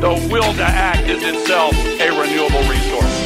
the will to act is itself a renewable resource.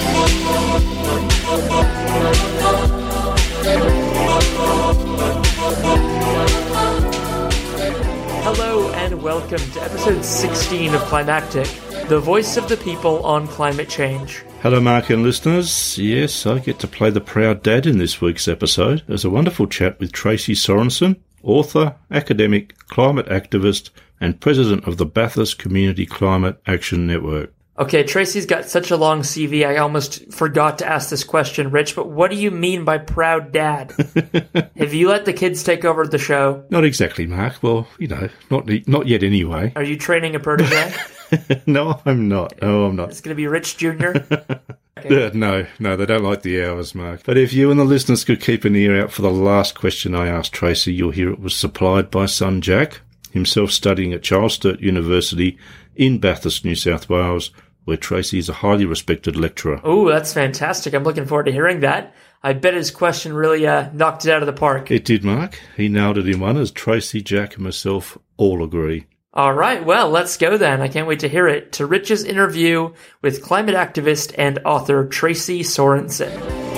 Hello and welcome to episode 16 of Climactic, the voice of the people on climate change. Hello, Mark and listeners. Yes, I get to play the proud dad in this week's episode. There's a wonderful chat with Tracy Sorensen, author, academic, climate activist, and president of the Bathurst Community Climate Action Network. Okay, Tracy's got such a long CV, I almost forgot to ask this question, Rich, but what do you mean by proud dad? Have you let the kids take over the show? Not exactly, Mark. Well, you know, not not yet anyway. Are you training a protege? no, I'm not. No, I'm not. It's going to be Rich Jr.? Uh, no, no, they don't like the hours, Mark. But if you and the listeners could keep an ear out for the last question I asked Tracy, you'll hear it was supplied by son Jack, himself studying at Charles Sturt University in Bathurst, New South Wales, where Tracy is a highly respected lecturer. Oh, that's fantastic. I'm looking forward to hearing that. I bet his question really uh, knocked it out of the park. It did, Mark. He nailed it in one, as Tracy, Jack, and myself all agree. All right, well, let's go then. I can't wait to hear it. To Rich's interview with climate activist and author Tracy Sorensen.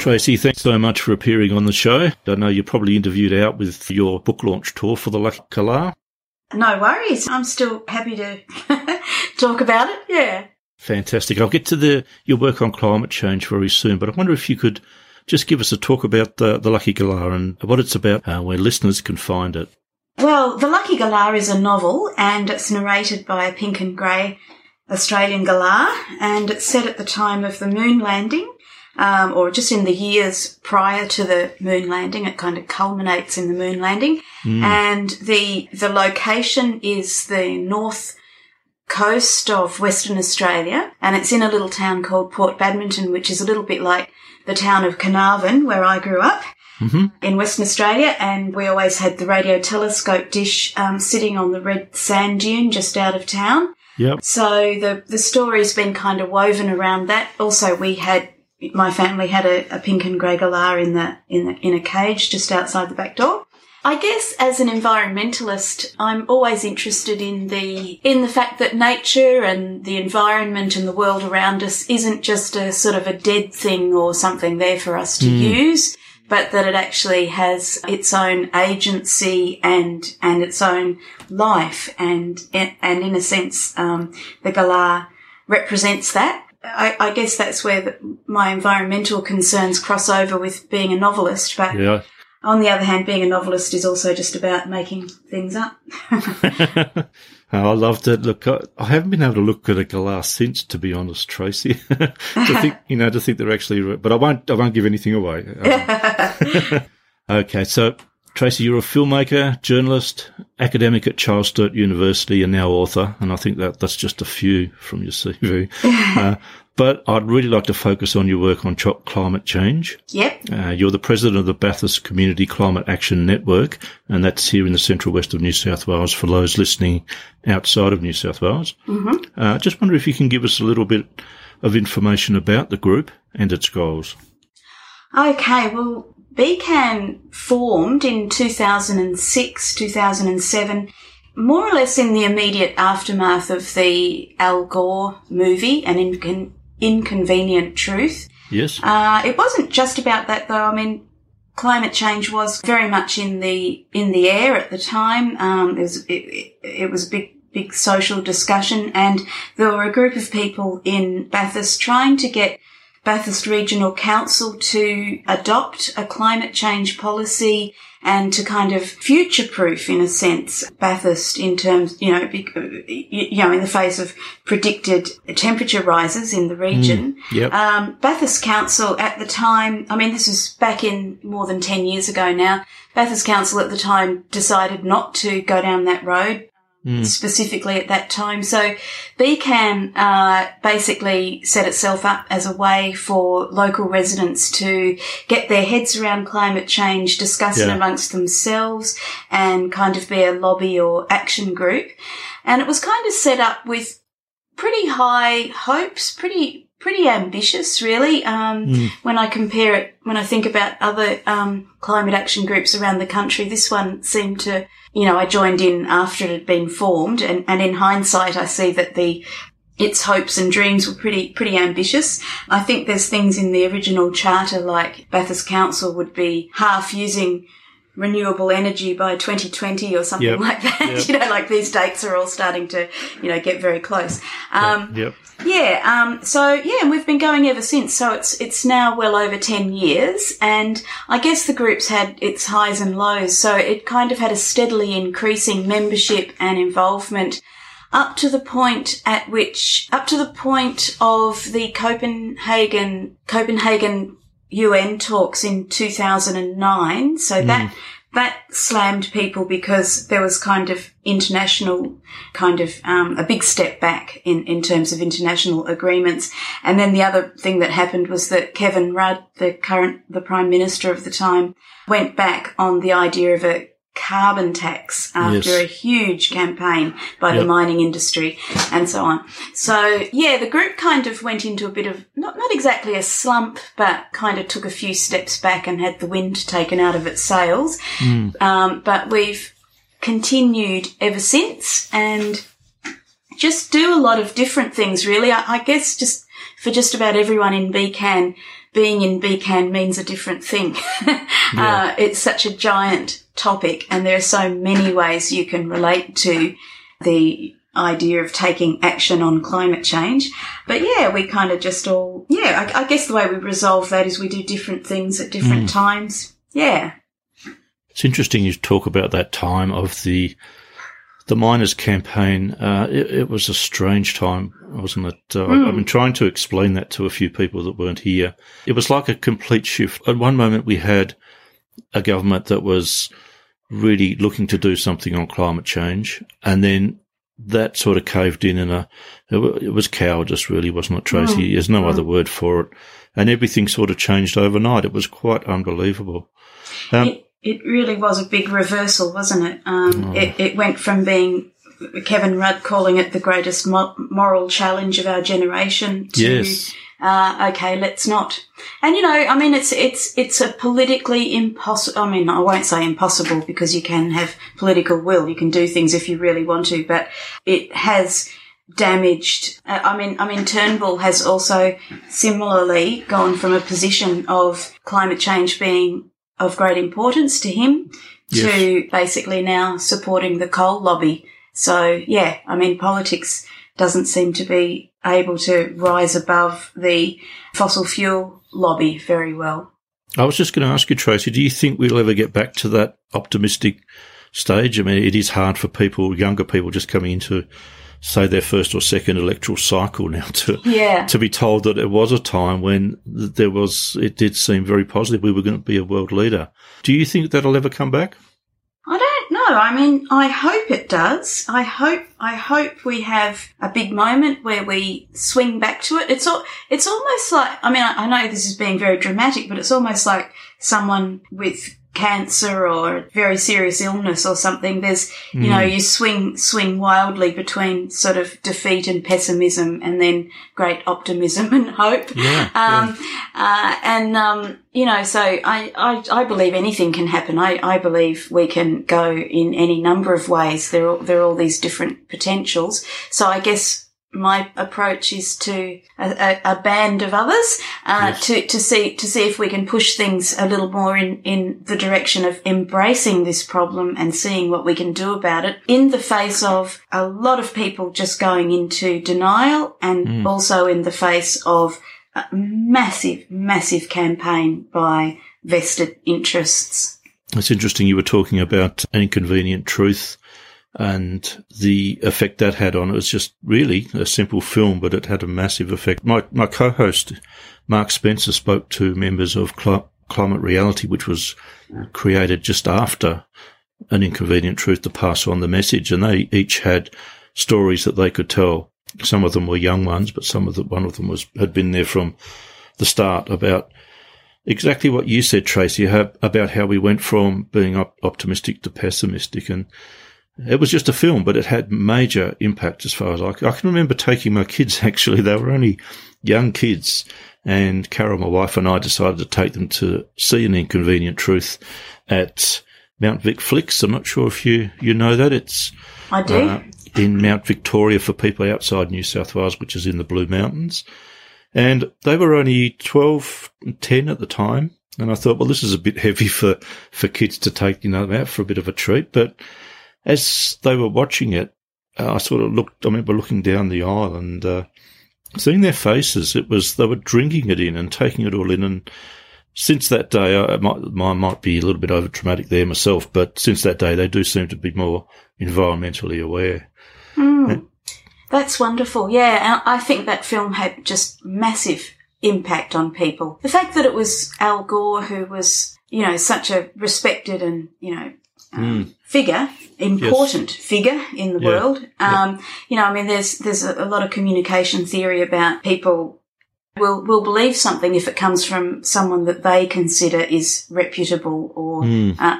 Tracy, thanks so much for appearing on the show. I know you're probably interviewed out with your book launch tour for the Lucky Galah. No worries. I'm still happy to talk about it. Yeah. Fantastic. I'll get to the your work on climate change very soon, but I wonder if you could just give us a talk about the, the Lucky Galah and what it's about, uh, where listeners can find it. Well, The Lucky Galah is a novel and it's narrated by a pink and grey Australian galah and it's set at the time of the moon landing. Um, or just in the years prior to the moon landing, it kind of culminates in the moon landing, Mm. and the the location is the north coast of Western Australia, and it's in a little town called Port Badminton, which is a little bit like the town of Carnarvon, where I grew up in Western Australia, and we always had the radio telescope dish um, sitting on the red sand dune just out of town. Yep. So the the story's been kind of woven around that. Also, we had my family had a, a pink and grey galah in the in the, in a cage just outside the back door. I guess as an environmentalist, I'm always interested in the in the fact that nature and the environment and the world around us isn't just a sort of a dead thing or something there for us to use, but that it actually has its own agency and and its own life, and and in a sense, um, the galah represents that. I, I guess that's where the, my environmental concerns cross over with being a novelist, but Yeah. on the other hand, being a novelist is also just about making things up. Oh, I loved it. Look, I, I haven't been able to look at a galah since, to be honest, Tracy. to think, you know, to think they're actually, but I won't, I won't give anything away. Um, okay, so Tracy, you're a filmmaker, journalist, academic at Charles Sturt University, and now author. And I think that that's just a few from your CV. uh, but I'd really like to focus on your work on ch- climate change. Yep. Uh, you're the president of the Bathurst Community Climate Action Network, and that's here in the central west of New South Wales for those listening outside of New South Wales. Mm-hmm. Uh, just wonder if you can give us a little bit of information about the group and its goals. Okay, well, BCAN formed in 2006, 2007, more or less in the immediate aftermath of the Al Gore movie, An Incon- Inconvenient Truth. Yes. Uh, it wasn't just about that though. I mean, climate change was very much in the in the air at the time. Um, it was it, it, it was a big big social discussion, and there were a group of people in Bathurst trying to get Bathurst Regional Council to adopt a climate change policy and to kind of future proof in a sense Bathurst in terms, you know, you know, in the face of predicted temperature rises in the region. Mm, yep. um, Bathurst Council at the time, I mean, this was back in more than 10 years ago now. Bathurst Council at the time decided not to go down that road. Mm. Specifically at that time. So BCAN, uh, basically set itself up as a way for local residents to get their heads around climate change, discuss yeah. it amongst themselves and kind of be a lobby or action group. And it was kind of set up with pretty high hopes, pretty, pretty ambitious, really. Um, mm. When I compare it, when I think about other um, climate action groups around the country, this one seemed to you know, I joined in after it had been formed and, and in hindsight, I see that the, its hopes and dreams were pretty, pretty ambitious. I think there's things in the original charter like Bathurst Council would be half using renewable energy by 2020 or something yep. like that. Yep. You know, like these dates are all starting to, you know, get very close. Um, yep. Yeah. Um, so yeah, and we've been going ever since. So it's it's now well over ten years, and I guess the group's had its highs and lows. So it kind of had a steadily increasing membership and involvement up to the point at which, up to the point of the Copenhagen Copenhagen UN talks in 2009. So mm. That slammed people because there was kind of international, kind of um, a big step back in, in terms of international agreements. And then the other thing that happened was that Kevin Rudd, the current, the prime minister of the time, went back on the idea of a carbon tax after yes. a huge campaign by yep. the mining industry and so on. So yeah, the group kind of went into a bit of not not exactly a slump, but kind of took a few steps back and had the wind taken out of its sails. Mm. Um, but we've continued ever since and just do a lot of different things really. I, I guess just for just about everyone in BCAN, being in BCAN means a different thing. yeah. uh, it's such a giant topic and there are so many ways you can relate to the idea of taking action on climate change. But yeah, we kind of just all, yeah, I, I guess the way we resolve that is we do different things at different mm. times. Yeah. It's interesting you talk about that time of the the miners' campaign. Uh, it, it, was a strange time, wasn't it? Uh, mm. I've been trying to explain that to a few people that weren't here. It was like a complete shift. At one moment, we had a government that was really looking to do something on climate change, and then that sort of caved in, and a it was cowardice, really, wasn't it, Tracy? Mm. There's no mm. other word for it, and everything sort of changed overnight. It was quite unbelievable. Um, it, it really was a big reversal, wasn't it? Um, oh. it, it went from being Kevin Rudd calling it the greatest mo- moral challenge of our generation to yes uh, okay, let's not. And you know, I mean, it's it's it's a politically impossible. I mean, I won't say impossible because you can have political will. You can do things if you really want to, but it has damaged. Uh, I mean, I mean, Turnbull has also similarly gone from a position of climate change being of great importance to him yes. to basically now supporting the coal lobby. So yeah, I mean, politics doesn't seem to be able to rise above the fossil fuel lobby very well. I was just going to ask you, Tracy, do you think we'll ever get back to that optimistic stage? I mean, it is hard for people, younger people just coming into, say, their first or second electoral cycle now to, yeah. to be told that it was a time when there was, it did seem very positive we were going to be a world leader. Do you think that'll ever come back? I don't know. I mean, I hope it does. I hope, I hope we have a big moment where we swing back to it. It's all, it's almost like, I mean, I, I know this is being very dramatic, but it's almost like someone with cancer or very serious illness or something, there's, you mm. know, you swing, swing wildly between sort of defeat and pessimism and then great optimism and hope. Yeah, um, yeah. Uh, and, um, you know, so I, I, I, believe anything can happen. I, I believe we can go in any number of ways. There are, there are all these different potentials. So I guess my approach is to a, a, a band of others uh, yes. to to see to see if we can push things a little more in in the direction of embracing this problem and seeing what we can do about it in the face of a lot of people just going into denial and mm. also in the face of a massive, massive campaign by vested interests. It's interesting you were talking about an inconvenient truth and the effect that had on it was just really a simple film, but it had a massive effect. My, my co-host, Mark Spencer, spoke to members of Cl- Climate Reality, which was created just after an inconvenient truth to pass on the message. And they each had stories that they could tell. Some of them were young ones, but some of the, one of them was, had been there from the start about exactly what you said, Tracy, about how we went from being op- optimistic to pessimistic. And it was just a film, but it had major impact as far as I, I can remember taking my kids. Actually, they were only young kids, and Carol, my wife, and I decided to take them to see an inconvenient truth at Mount Vic Flicks. I'm not sure if you you know that. It's I do. Uh, in Mount Victoria for people outside New South Wales, which is in the Blue Mountains. And they were only 12, 10 at the time. And I thought, well, this is a bit heavy for, for kids to take, you know, out for a bit of a treat. But as they were watching it, uh, I sort of looked, I remember looking down the aisle and, uh, seeing their faces. It was, they were drinking it in and taking it all in. And since that day, I might, I might be a little bit over dramatic there myself, but since that day, they do seem to be more environmentally aware. Mm, that's wonderful. Yeah, I think that film had just massive impact on people. The fact that it was Al Gore who was, you know, such a respected and, you know, um, mm. Figure, important yes. figure in the yeah. world. Um, yeah. You know, I mean, there's there's a, lot of communication theory about people will will believe something if it comes from someone that they consider is reputable or mm. uh,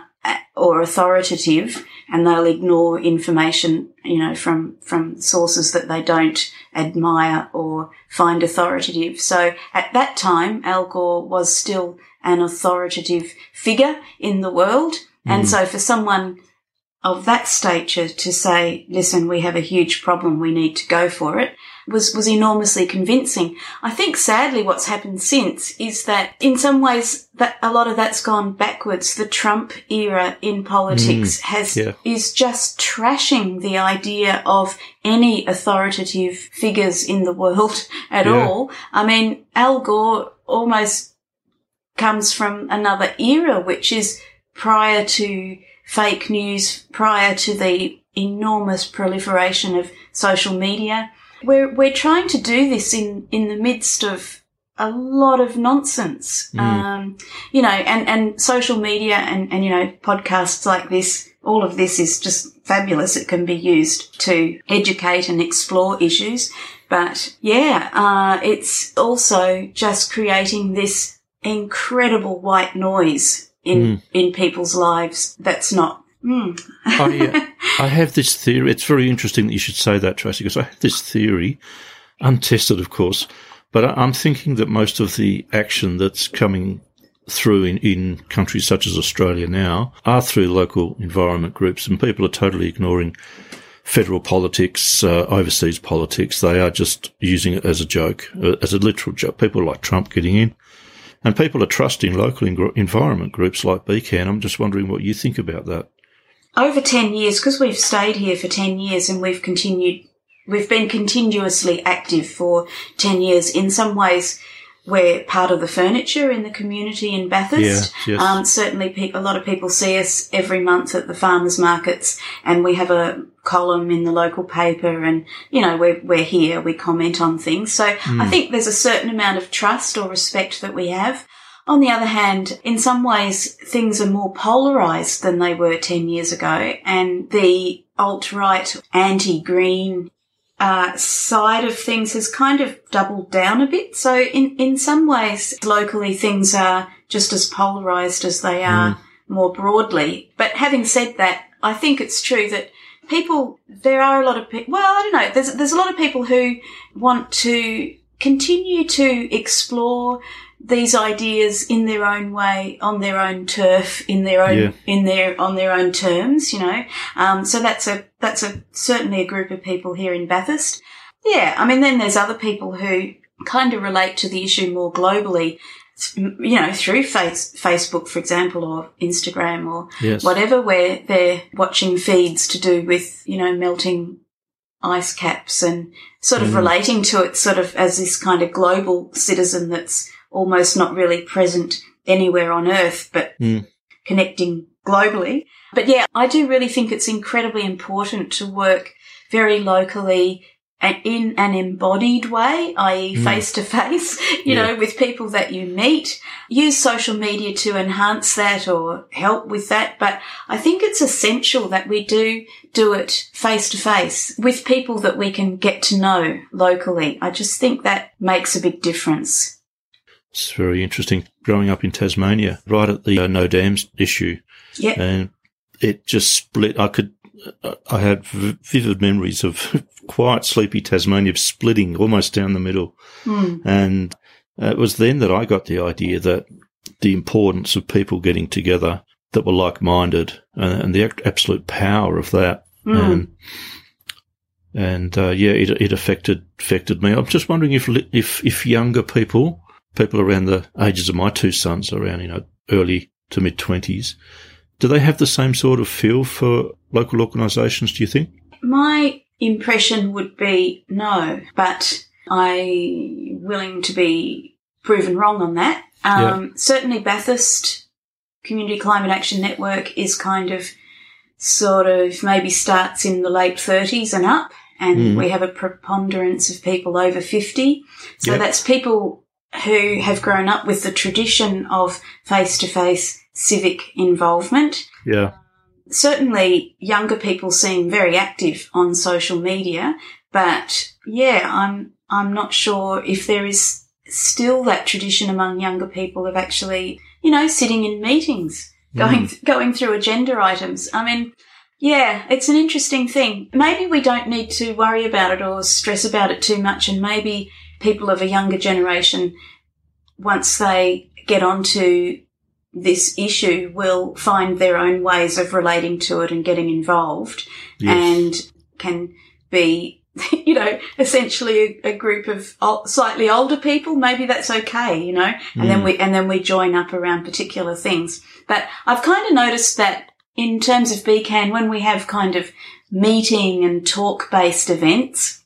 or authoritative, and they'll ignore information, you know, from from sources that they don't admire or find authoritative. So at that time, Al Gore was still an authoritative figure in the world. And mm. so for someone of that stature to say, listen, we have a huge problem, we need to go for it, was, was enormously convincing. I think sadly what's happened since is that in some ways that a lot of that's gone backwards. The Trump era in politics mm, has, yeah. is just trashing the idea of any authoritative figures in the world at yeah. all. I mean, Al Gore almost comes from another era, which is prior to fake news, prior to the enormous proliferation of social media. We're, we're trying to do this in, in the midst of a lot of nonsense. Mm. Um, you know, and, and social media and, and, you know, podcasts like this, all of this is just fabulous. It can be used to educate and explore issues. But yeah, uh, it's also just creating this incredible white noise in mm. in people's lives. That's not. Mm. I, I have this theory. It's very interesting that you should say that, Tracy, because I have this theory, untested, of course, but I'm thinking that most of the action that's coming through in, in countries such as Australia now are through local environment groups, and people are totally ignoring federal politics, uh, overseas politics. They are just using it as a joke, uh, as a literal joke. People like Trump getting in. And people are trusting local environment groups like BCAN. I'm just wondering what you think about that. Over 10 years, because we've stayed here for 10 years and we've continued, we've been continuously active for 10 years. In some ways, we're part of the furniture in the community in Bathurst. Yeah, yes. um, certainly, a lot of people see us every month at the farmers markets, and we have a column in the local paper, and you know we're we're here. We comment on things, so mm. I think there's a certain amount of trust or respect that we have. On the other hand, in some ways, things are more polarized than they were 10 years ago, and the alt-right, anti-green uh, side of things has kind of doubled down a bit. So in, in some ways, locally things are just as polarized as they are mm. more broadly. But having said that, I think it's true that people, there are a lot of people, well, I don't know, there's, there's a lot of people who want to continue to explore these ideas in their own way, on their own turf, in their own, yeah. in their, on their own terms, you know. Um, so that's a, that's a, certainly a group of people here in Bathurst. Yeah. I mean, then there's other people who kind of relate to the issue more globally, you know, through face, Facebook, for example, or Instagram or yes. whatever, where they're watching feeds to do with, you know, melting ice caps and sort of mm. relating to it sort of as this kind of global citizen that's almost not really present anywhere on earth, but mm. connecting globally. But yeah, I do really think it's incredibly important to work very locally and in an embodied way, i.e. face to face, you yeah. know, with people that you meet. Use social media to enhance that or help with that. But I think it's essential that we do do it face to face with people that we can get to know locally. I just think that makes a big difference. It's very interesting growing up in Tasmania, right at the uh, no dams issue. Yeah. And it just split. I could, I had vivid memories of quiet, sleepy Tasmania splitting almost down the middle. Mm. And it was then that I got the idea that the importance of people getting together that were like minded and, and, the absolute power of that. Mm. And, and uh, yeah, it, it affected affected me. I'm just wondering if if if younger people, people around the ages of my two sons, around you know early to mid twenties, do they have the same sort of feel for local organisations, do you think? My impression would be no, but I'm willing to be proven wrong on that. Um, yeah. Certainly, Bathurst Community Climate Action Network is kind of sort of maybe starts in the late 30s and up, and mm. we have a preponderance of people over 50. So yep. that's people who have grown up with the tradition of face to face civic involvement. Yeah. Certainly, younger people seem very active on social media, but yeah, I'm I'm not sure if there is still that tradition among younger people of actually, you know, sitting in meetings, going mm. going through agenda items. I mean, yeah, it's an interesting thing. Maybe we don't need to worry about it or stress about it too much, and maybe people of a younger generation, once they get onto this issue will find their own ways of relating to it and getting involved yes. and can be, you know, essentially a, group of slightly older people. Maybe that's okay, you know, and mm. then we, and then we join up around particular things. But I've kind of noticed that in terms of BCAN, when we have kind of meeting and talk based events,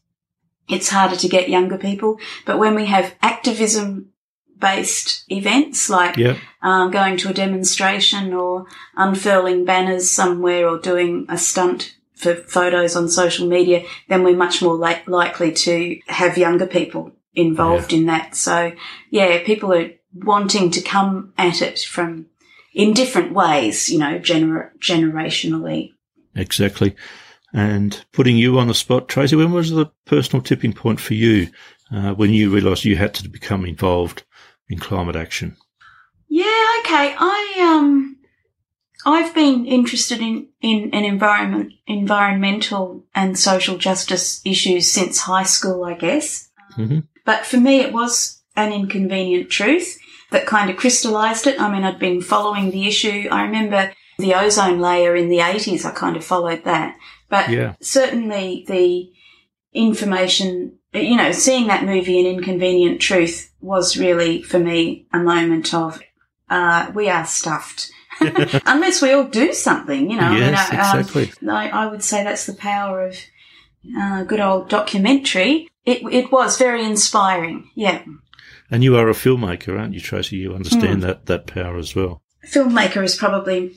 it's harder to get younger people. But when we have activism based events like yep. um, going to a demonstration or unfurling banners somewhere or doing a stunt for photos on social media, then we're much more li- likely to have younger people involved yeah. in that. So yeah, people are wanting to come at it from in different ways, you know, gener- generationally. Exactly. And putting you on the spot, Tracy, when was the personal tipping point for you uh, when you realised you had to become involved in climate action? Yeah, okay. I um I've been interested in, in an environment environmental and social justice issues since high school, I guess. Mm-hmm. But for me it was an inconvenient truth that kind of crystallized it. I mean, I'd been following the issue. I remember the ozone layer in the 80s, I kind of followed that. But yeah. certainly the information you know, seeing that movie, An Inconvenient Truth, was really for me a moment of uh, we are stuffed. Unless we all do something, you know. Yes, I, mean, um, exactly. I, I, would say that's the power of uh, good old documentary. It, it was very inspiring, yeah. And you are a filmmaker, aren't you, Tracy? You understand mm. that, that power as well. Filmmaker is probably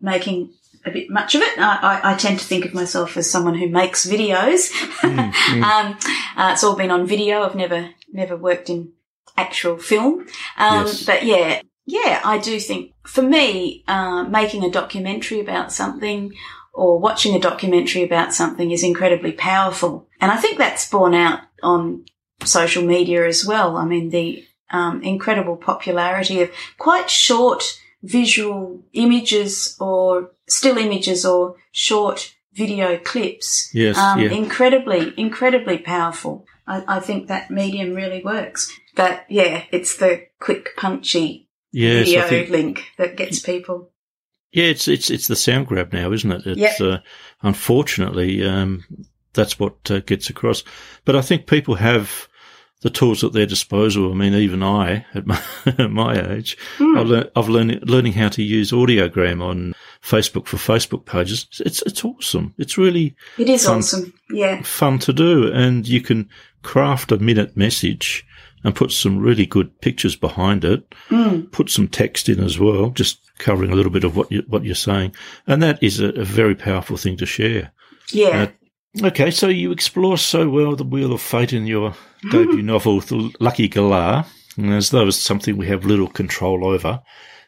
making a bit much of it. I, I, I, tend to think of myself as someone who makes videos. Mm, mm. um, uh, it's all been on video. I've never never worked in actual film. Um, yes. But yeah, yeah, I do think for me, uh, making a documentary about something or watching a documentary about something is incredibly powerful, and I think that's borne out on social media as well. I mean, the um, incredible popularity of quite short visual images or still images or short video clips. Yes, um, yeah. incredibly, incredibly powerful. I, I, think that medium really works. But yeah, it's the quick, punchy yes, video think, link that gets people. Yeah, it's it's it's the sound grab now, isn't it? It's yep. uh, unfortunately um, that's what uh, gets across. But I think people have the tools at their disposal. I mean, even I, at my, at my age, mm. I've, learned, I've learned learning how to use audiogram on Facebook for Facebook pages. It's it's awesome. It's really it is fun, awesome. Yeah, fun to do, and you can craft a minute message and put some really good pictures behind it. Mm. Put some text in as well, just covering a little bit of what you what you're saying, and that is a, a very powerful thing to share. Yeah. Uh, okay, so you explore so well the wheel of fate in your debut novel, The Lucky Galah, as though it's something we have little control over.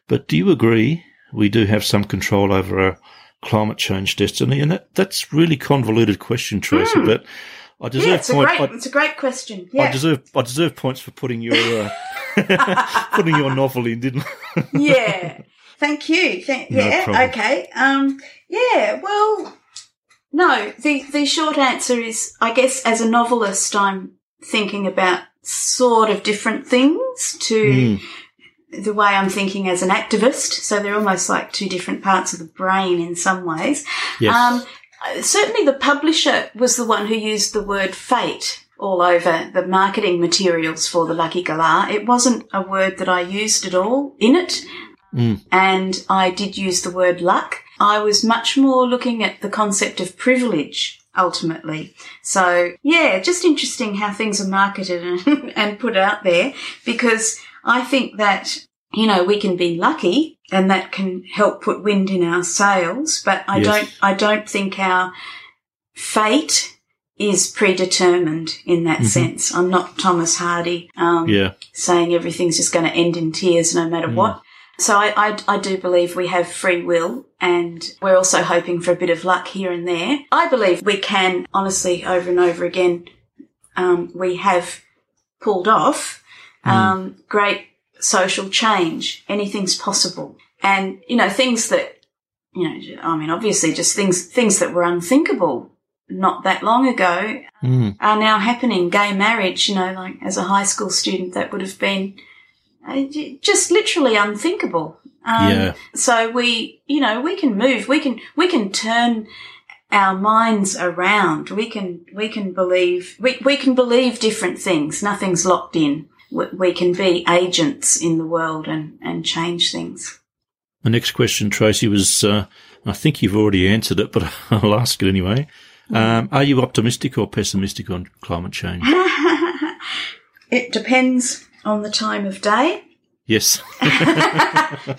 But do you agree we do have some control over our climate change destiny? And that, that's really convoluted question, Tracy, mm. but I deserve yeah, it's points. A great, I, it's a great question. Yeah. I deserve I deserve points for putting your uh, putting your novel in, didn't I? yeah. Thank you. Thank, no yeah. Problem. Okay. Um. Yeah. Well. No. The the short answer is, I guess, as a novelist, I'm thinking about sort of different things to mm. the way I'm thinking as an activist. So they're almost like two different parts of the brain in some ways. Yes. Um, certainly the publisher was the one who used the word fate all over the marketing materials for the Lucky Galah. It wasn't a word that I used at all in it. Mm. And I did use the word luck. I was much more looking at the concept of privilege ultimately. So yeah, just interesting how things are marketed and, and put out there because I think that, you know, we can be lucky and that can help put wind in our sails, but I yes. don't, I don't think our fate is predetermined in that mm-hmm. sense. I'm not Thomas Hardy, um, yeah. saying everything's just going to end in tears no matter mm. what. So I, I, I, do believe we have free will and we're also hoping for a bit of luck here and there. I believe we can, honestly, over and over again, um, we have pulled off mm. um, mm. great social change. Anything's possible. And, you know, things that, you know, I mean, obviously just things, things that were unthinkable not that long ago mm. are now happening. Gay marriage, you know, like as a high school student, that would have been just literally unthinkable. Um, yeah. So we, you know, we can move. We can we can turn our minds around. We can we can believe we we can believe different things. Nothing's locked in. We, we can be agents in the world and and change things. The next question, Tracy, was uh, I think you've already answered it, but I'll ask it anyway. Um, are you optimistic or pessimistic on climate change? it depends on the time of day. Yes.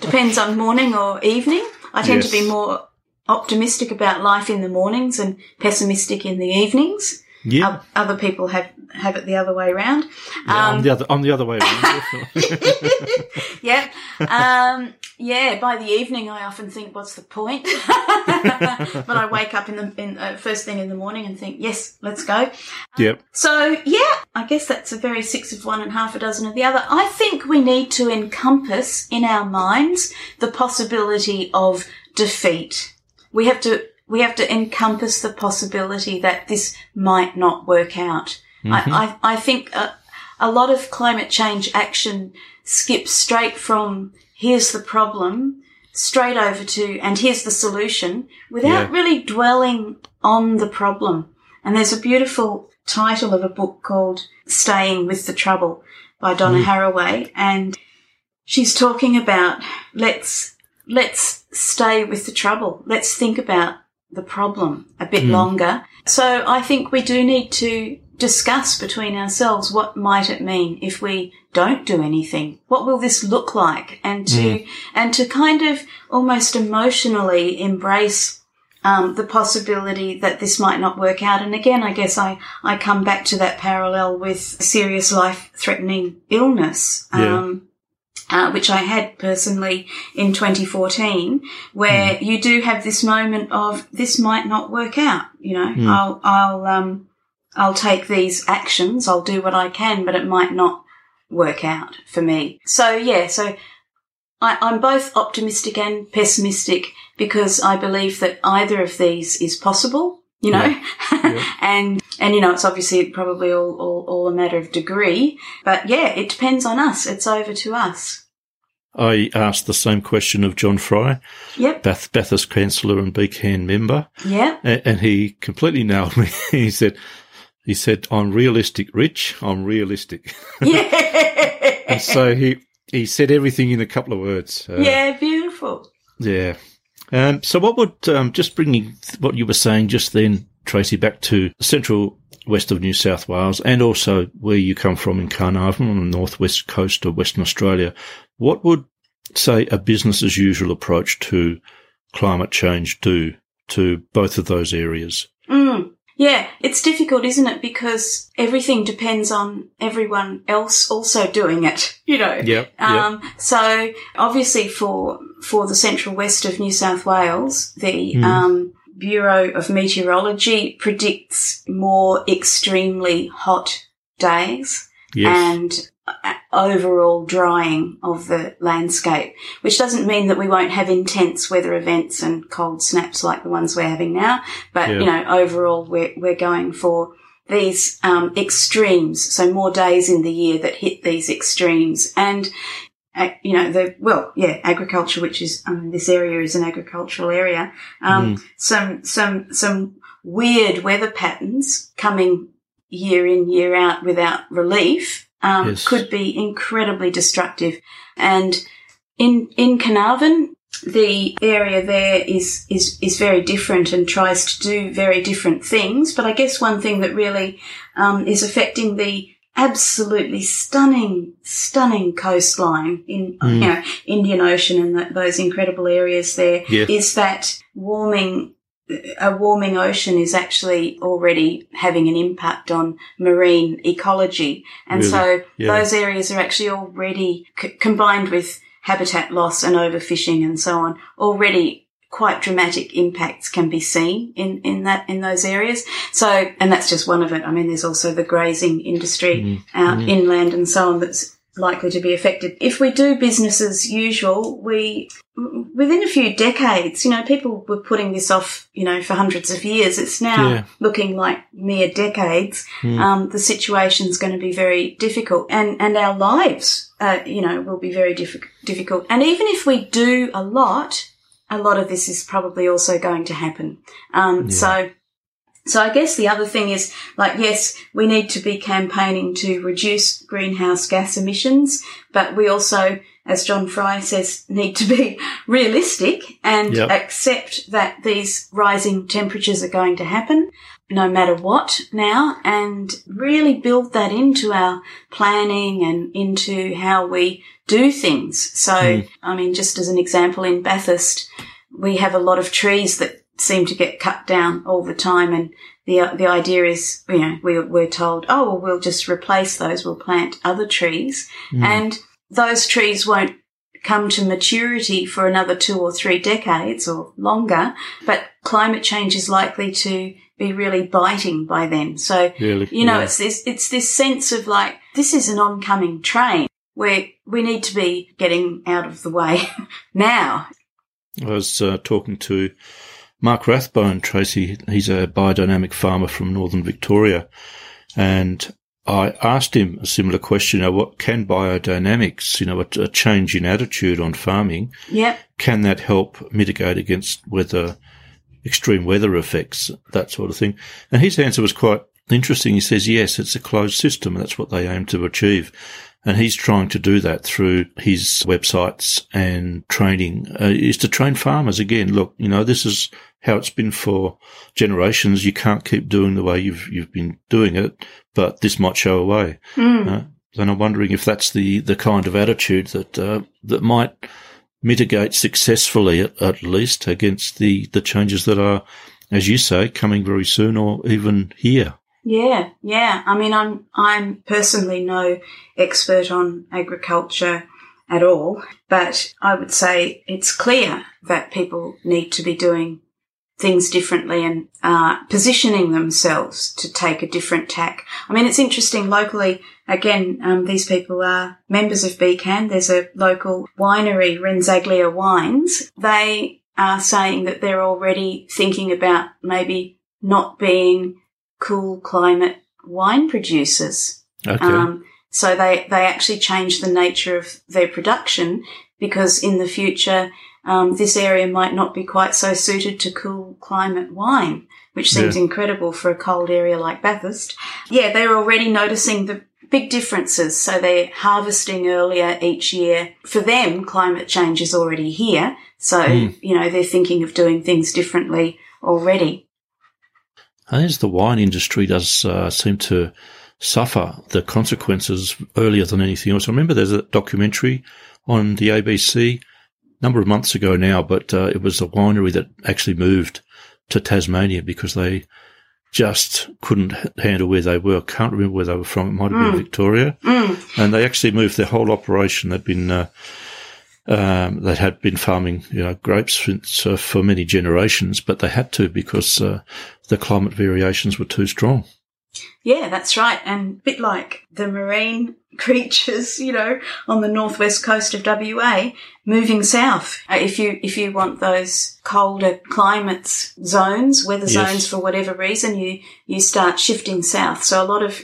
Depends on morning or evening. I tend yes. to be more optimistic about life in the mornings and pessimistic in the evenings. Yeah. Other people have have it the other way around. Yeah, um, on the other on the other way around. yeah. Um, yeah. By the evening, I often think, "What's the point?" but I wake up in the in, uh, first thing in the morning and think, "Yes, let's go." Yep. So yeah, I guess that's a very six of one and half a dozen of the other. I think we need to encompass in our minds the possibility of defeat. We have to we have to encompass the possibility that this might not work out. Mm-hmm. I, I, I, think a, a lot of climate change action skips straight from here's the problem straight over to and here's the solution without yeah. really dwelling on the problem. And there's a beautiful title of a book called Staying with the Trouble by Donna mm. Haraway. And she's talking about let's, let's stay with the trouble. Let's think about the problem a bit mm. longer. So I think we do need to discuss between ourselves what might it mean if we don't do anything? What will this look like? And to, mm. and to kind of almost emotionally embrace um, the possibility that this might not work out. And again, I guess I, I come back to that parallel with serious life threatening illness. Yeah. Um, uh, which I had personally in 2014, where mm. you do have this moment of this might not work out. You know, mm. I'll, I'll, um, I'll take these actions. I'll do what I can, but it might not work out for me. So yeah, so I, I'm both optimistic and pessimistic because I believe that either of these is possible you know, yeah. Yeah. and and you know, it's obviously probably all, all all a matter of degree, but yeah, it depends on us. It's over to us. I asked the same question of John Fry, yep. Bath, Bathurst councillor and BCAN member. Yeah. And, and, he completely nailed me. he said, He said, "I'm realistic, Rich. I'm realistic." Yeah. and so he he said everything in a couple of words. Uh, yeah, beautiful. Yeah. Um, so what would um, just bringing what you were saying just then, Tracy, back to central west of New South Wales and also where you come from in Carnarvon on the northwest coast of Western Australia. What would say a business as usual approach to climate change do to both of those areas? Mm. Yeah, it's difficult, isn't it? Because everything depends on everyone else also doing it, you know. Yep, Um, so obviously for, for the central west of New South Wales, the, Mm. um, Bureau of Meteorology predicts more extremely hot days Yes. and overall drying of the landscape, which doesn't mean that we won't have intense weather events and cold snaps like the ones we're having now. But, Yeah. you know, overall we're, we're going for these, um, extremes. So more days in the year that hit these extremes and, uh, you know, the, well, yeah, agriculture, which is, um, this area is an agricultural area. Um, some, some, some weird weather patterns coming year in, year out without relief, um, Yes. could be incredibly destructive. And in, in Carnarvon, the area there is, is, is very different and tries to do very different things. But I guess one thing that really, um, is affecting the absolutely stunning, stunning coastline in, Mm. you know, Indian Ocean and th those incredible areas there is that warming a warming ocean is actually already having an impact on marine ecology. And Really? so Yeah. those areas are actually already c- combined with habitat loss and overfishing and so on, already quite dramatic impacts can be seen in, in that, in those areas. So, and that's just one of it. I mean, there's also the grazing industry mm-hmm. out mm-hmm. inland and so on that's likely to be affected. If we do business as usual, we, within a few decades, you know, people were putting this off, you know, for hundreds of years. It's now Yeah. looking like mere decades. Um, the situation's going to be very difficult and, and our lives, uh, you know, will be very diffi- difficult. And even if we do a lot, a lot of this is probably also going to happen. Um, so, so I guess the other thing is like, yes, we need to be campaigning to reduce greenhouse gas emissions, but we also, as John Fry says, need to be realistic and Yep. accept that these rising temperatures are going to happen no matter what now and really build that into our planning and into how we do things. So, hmm. I mean, just as an example, in Bathurst, we have a lot of trees that seem to get cut down all the time and the, the idea is, you know, we, we're told, oh, well, we'll just replace those. We'll plant other trees and those trees won't come to maturity for another two or three decades or longer, but climate change is likely to be really biting by then. So, Really? you know, Yeah. it's this, it's this sense of like, this is an oncoming train where we need to be getting out of the way now. I was uh, talking to Mark Rathbone, Tracy. He's a biodynamic farmer from northern Victoria. And I asked him a similar question. You know, what can biodynamics, you know, a, a change in attitude on farming, Yep. can that help mitigate against weather, extreme weather effects, that sort of thing? And his answer was quite interesting. He says, yes, it's a closed system. That's what they aim to achieve. And he's trying to do that through his websites and training, uh, is to train farmers again. Look, you know, this is how it's been for generations. You can't keep doing the way you've, you've been doing it, but this might show a way. Uh, and I'm wondering if that's the, the kind of attitude that, uh, that might mitigate successfully at, at least against the, the changes that are, as you say, coming very soon or even here. Yeah, yeah. I mean, I'm I'm personally no expert on agriculture at all, but I would say it's clear that people need to be doing things differently and uh, positioning themselves to take a different tack. I mean, it's interesting locally. Again, um, these people are members of BCAN. There's a local winery, Renzaglia Wines. They are saying that they're already thinking about maybe not being cool climate wine producers. Okay. Um, so they, they actually change the nature of their production because in the future, um, this area might not be quite so suited to cool climate wine, which seems Yeah. incredible for a cold area like Bathurst. Yeah, they're already noticing the big differences. So they're harvesting earlier each year. For them, climate change is already here. So, you know, they're thinking of doing things differently already. As the wine industry does uh, seem to suffer the consequences earlier than anything else. I remember there's a documentary on the ABC a number of months ago now, but uh, it was a winery that actually moved to Tasmania because they just couldn't handle where they were. I can't remember where they were from. It might have been Victoria. And they actually moved their whole operation. They'd been, uh, um, they had been farming, you know, grapes since, uh, for many generations, but they had to because, uh, the climate variations were too strong. Yeah, that's right. And a bit like the marine creatures, you know, on the northwest coast of WA, moving south. Uh, If you, if you want those colder climates zones, weather Yes. zones for whatever reason, you, you start shifting south. So a lot of,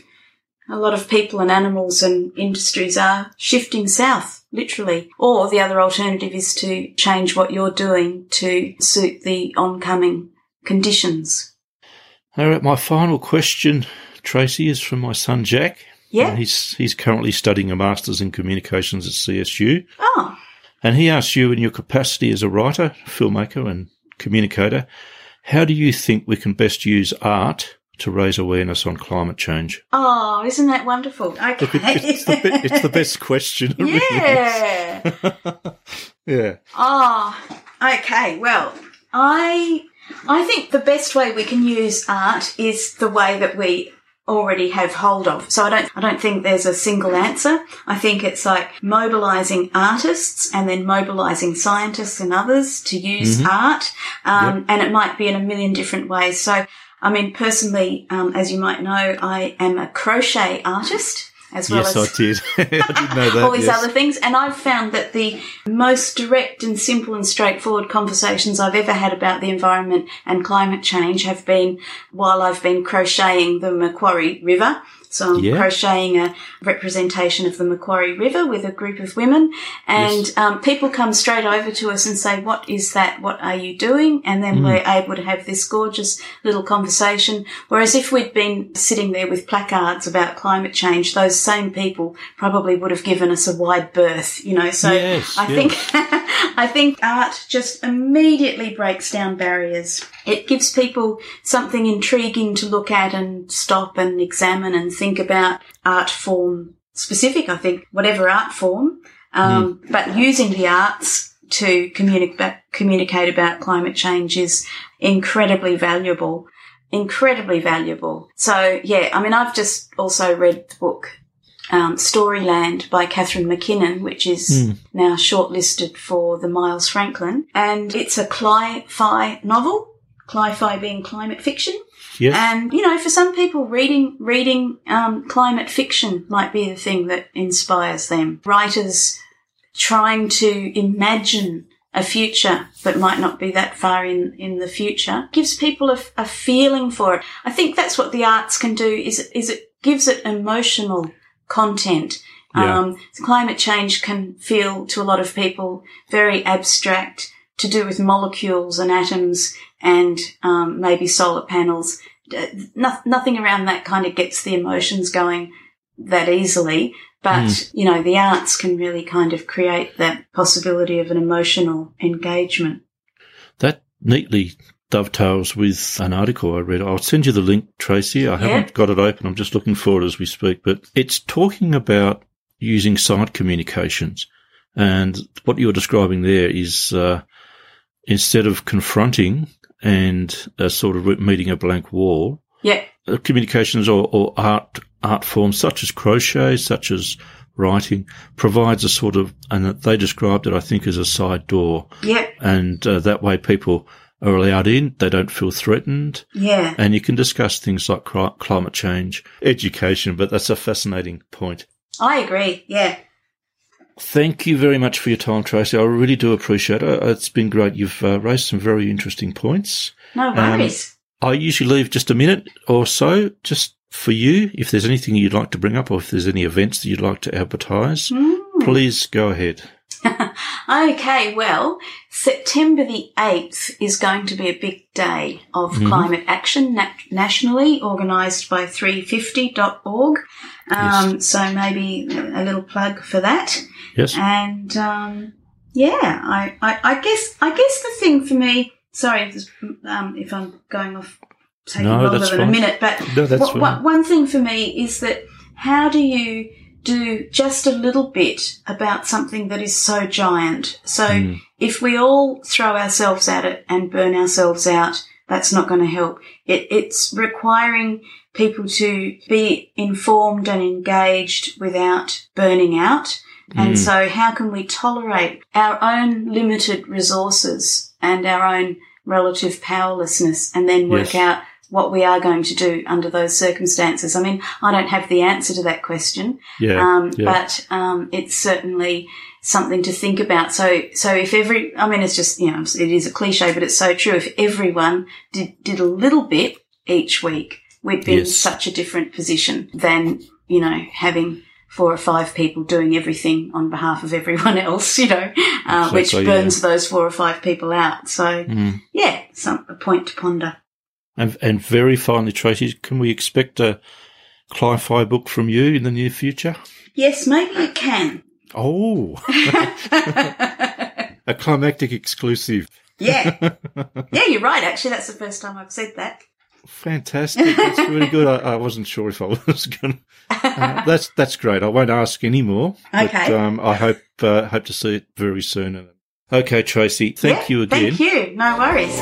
a lot of people and animals and industries are shifting south, literally. Or the other alternative is to change what you're doing to suit the oncoming conditions. All right. My final question, Tracy, is from my son, Jack. Yeah. And he's, he's currently studying a master's in communications at CSU. Oh, And he asks you, in your capacity as a writer, filmmaker, and communicator, how do you think we can best use art to raise awareness on climate change? oh, isn't that wonderful? Okay. Look, it, it's, the, be- it's the best question. it really is. Yeah. Yeah. Ah, okay. Well, I I think the best way we can use art is the way that we already have hold of. So I don't I don't think there's a single answer. I think it's like mobilizing artists and then mobilizing scientists and others to use art. Um, and it might be in a million different ways. So I mean, personally, um, as you might know, I am a crochet artist as well yes, as I did. I did know that. all these yes. other things. And I've found that the most direct and simple and straightforward conversations I've ever had about the environment and climate change have been while I've been crocheting the Macquarie River. So I'm Yeah. crocheting a representation of the Macquarie River with a group of women and um, people come straight over to us and say, what is that? What are you doing? And then we're able to have this gorgeous little conversation. Whereas if we'd been sitting there with placards about climate change, those same people probably would have given us a wide berth, you know. So Yes, I yeah. think I think art just immediately breaks down barriers. It gives people something intriguing to look at and stop and examine and think about art form specific. I think whatever art form, um, but using the arts to communicate communicate about climate change is incredibly valuable. Incredibly valuable. So yeah, I mean, I've just also read the book um, Storyland by Catherine McKinnon, which is now shortlisted for the Miles Franklin. And it's a cli-fi novel, cli-fi being climate fiction. Yes. And, you know, for some people, reading, reading, um, climate fiction might be the thing that inspires them. Writers trying to imagine a future that might not be that far in, in the future gives people a, a feeling for it. I think that's what the arts can do is, is it gives it emotional content. Yeah. Um, climate change can feel to a lot of people very abstract to do with molecules and atoms and um, maybe solar panels. No- nothing around that kind of gets the emotions going that easily. But, you know, the arts can really kind of create that possibility of an emotional engagement. That neatly dovetails with an article I read. I'll send you the link, Tracy. I haven't got it open. I'm just looking for it as we speak, but it's talking about using side communications. And what you're describing there is, uh, instead of confronting and a sort of meeting a blank wall, Yeah. uh, communications or, or art art forms such as crochet, such as writing, provides a sort of, and they described it, I think, as a side door Yeah. and uh, that way people are allowed in. They don't feel threatened, Yeah. and you can discuss things like climate change, education. But that's a fascinating point. I agree. Yeah. Thank you very much for your time, Tracy. I really do appreciate it. It's been great. You've uh, raised some very interesting points. No worries. I usually leave just a minute or so just for you. If there's anything you'd like to bring up or if there's any events that you'd like to advertise, please go ahead. Okay, well, September the 8th is going to be a big day of Mhm. climate action nat- nationally, organised by 350.org. Um, So maybe a little plug for that. Yes. And um, yeah, I, I, I guess I guess the thing for me. Sorry if, um, if I'm going off taking No, longer than a minute, but No, that's what- fine. what- one thing for me is that how do you do just a little bit about something that is so giant? So Mm. if we all throw ourselves at it and burn ourselves out, that's not going to help. It, it's requiring people to be informed and engaged without burning out. And Mm. so how can we tolerate our own limited resources and our own relative powerlessness and then work Yes. out what we are going to do under those circumstances? I mean, I don't have the answer to that question. Yeah, Um, yeah. but, um, it's certainly something to think about. So, so if every, I mean, it's just, you know, it is a cliche, but it's so true. If everyone did, did a little bit each week, we'd be in such a different position than, you know, having four or five people doing everything on behalf of everyone else, you know, uh, which burns those four or five people out. So, Mm. yeah, some, a point to ponder. And, and very finally, Tracy, can we expect a Cli-Fi book from you in the near future? Yes, maybe you can. Oh, a climactic exclusive. Yeah. yeah, you're right. Actually, that's the first time I've said that. Fantastic. That's really good. I, I wasn't sure if I was going to. Uh, that's that's great. I won't ask any more. But, Okay. um, I hope uh, hope to see it very soon. Okay, Tracy. Thank Yeah, you again. Thank you. No worries.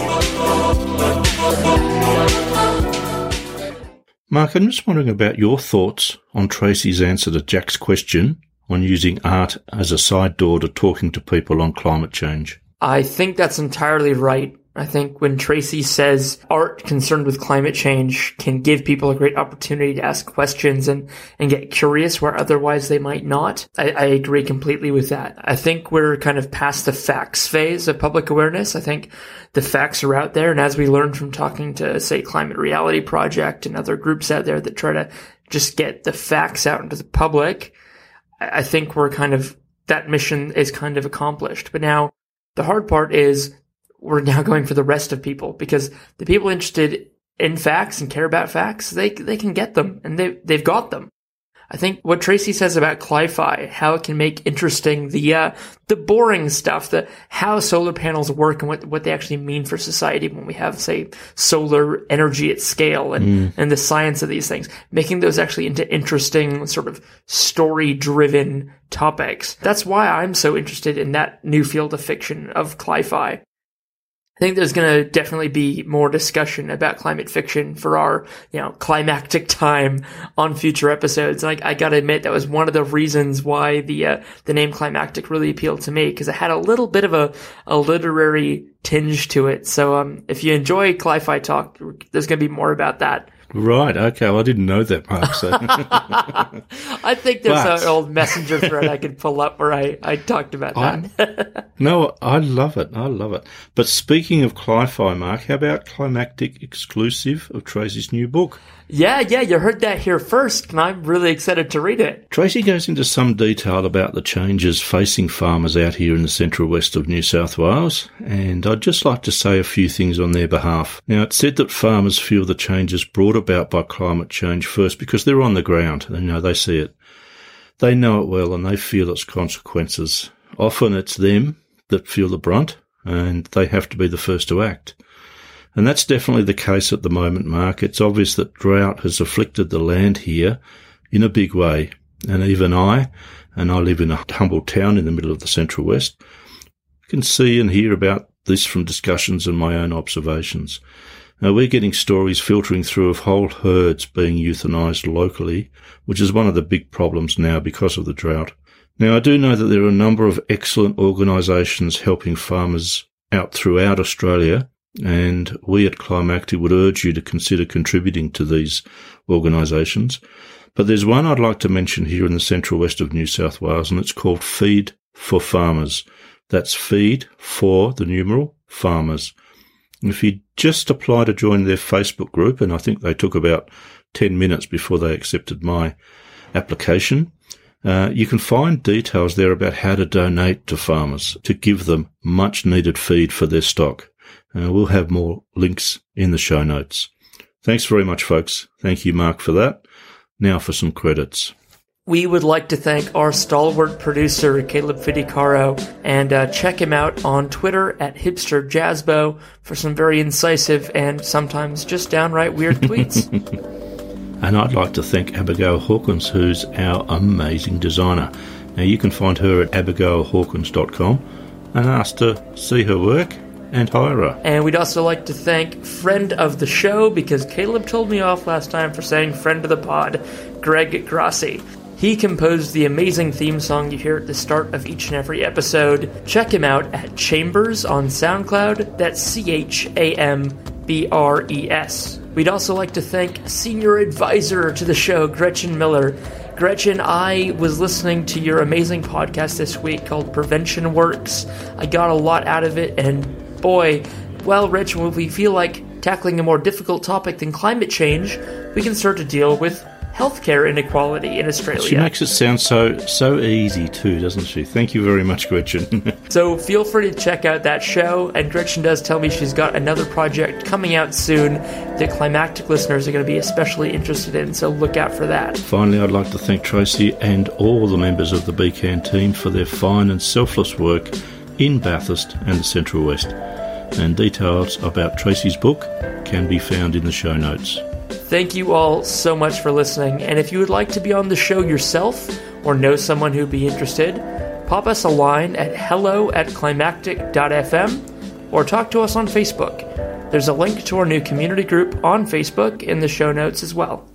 Mark, I'm just wondering about your thoughts on Tracy's answer to Jack's question on using art as a side door to talking to people on climate change. I think that's entirely right. I think when Tracy says art concerned with climate change can give people a great opportunity to ask questions and, and get curious where otherwise they might not, I, I agree completely with that. I think we're kind of past the facts phase of public awareness. I think the facts are out there. And as we learned from talking to, say, Climate Reality Project and other groups out there that try to just get the facts out into the public, I I think we're kind of, that mission is kind of accomplished. But now the hard part is we're now going for the rest of people because the people interested in facts and care about facts, they, they can get them and they, they've got them. I think what Tracy says about Cli-Fi, how it can make interesting the, uh, the boring stuff, the, how solar panels work and what, what they actually mean for society when we have, say, solar energy at scale and, and the science of these things, making those actually into interesting sort of story driven topics. That's why I'm so interested in that new field of fiction of Cli-Fi. I think there's going to definitely be more discussion about climate fiction for our, you know, climactic time on future episodes. And I, I got to admit that was one of the reasons why the uh, the name climactic really appealed to me because it had a little bit of a, a literary tinge to it. So um, if you enjoy Cli-Fi talk, there's going to be more about that. Right. Okay. Well, I didn't know that, Mark. So. I think there's But- an old messenger thread I could pull up where I, I talked about I- that. no, I love it. I love it. But speaking of Cli-Fi, Mark, how about climactic exclusive of Tracy's new book? Yeah, yeah, you heard that here first, and I'm really excited to read it. Tracy goes into some detail about the changes facing farmers out here in the central west of New South Wales, and I'd just like to say a few things on their behalf. Now, it's said that farmers feel the changes brought about by climate change first because they're on the ground. You know, they see it. They know it well and they feel its consequences. Often it's them that feel the brunt, and they have to be the first to act. And that's definitely the case at the moment, Mark. It's obvious that drought has afflicted the land here in a big way. And even I, and I live in a humble town in the middle of the central west, can see and hear about this from discussions and my own observations. Now we're getting stories filtering through of whole herds being euthanized locally, which is one of the big problems now because of the drought. Now I do know that there are a number of excellent organisations helping farmers out throughout Australia, and we at Climactic would urge you to consider contributing to these organisations. But there's one I'd like to mention here in the central west of New South Wales, and it's called Feed for Farmers. That's Feed for the numeral Farmers. If you just apply to join their Facebook group, and I think they took about 10 minutes before they accepted my application, Uh, you can find details there about how to donate to farmers to give them much needed feed for their stock. Uh, we'll have more links in the show notes. Thanks very much, folks. Thank you, Mark, for that. Now for some credits. We would like to thank our stalwart producer, Caleb Fidecaro, and uh, check him out on Twitter at hipsterjazzbo for some very incisive and sometimes just downright weird tweets. and I'd like to thank Abigail Hawkins, who's our amazing designer. Now you can find her at abigailhawkins.com and ask to see her work and her. And we'd also like to thank friend of the show because Caleb told me off last time for saying friend of the pod, Greg Grassi. He composed the amazing theme song you hear at the start of each and every episode. Check him out at Chambres on SoundCloud. That's C H A M B R E S. We'd also like to thank senior advisor to the show, Gretchen Miller. Gretchen, I was listening to your amazing podcast this week called Prevention Works. I got a lot out of it, and boy, well, Rich, when we feel like tackling a more difficult topic than climate change, we can start to deal with healthcare inequality in Australia. She makes it sound so so easy too, doesn't she? Thank you very much, Gretchen. so feel free to check out that show. And Gretchen does tell me she's got another project coming out soon that climactic listeners are going to be especially interested in. So look out for that. Finally, I'd like to thank Tracy and all the members of the BCAN team for their fine and selfless work in Bathurst and the Central West. And details about Tracy's book can be found in the show notes. Thank you all so much for listening. And if you would like to be on the show yourself or know someone who'd be interested, pop us a line at hello at climactic.fm or talk to us on Facebook. There's a link to our new community group on Facebook in the show notes as well.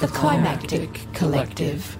The Climactic Collective.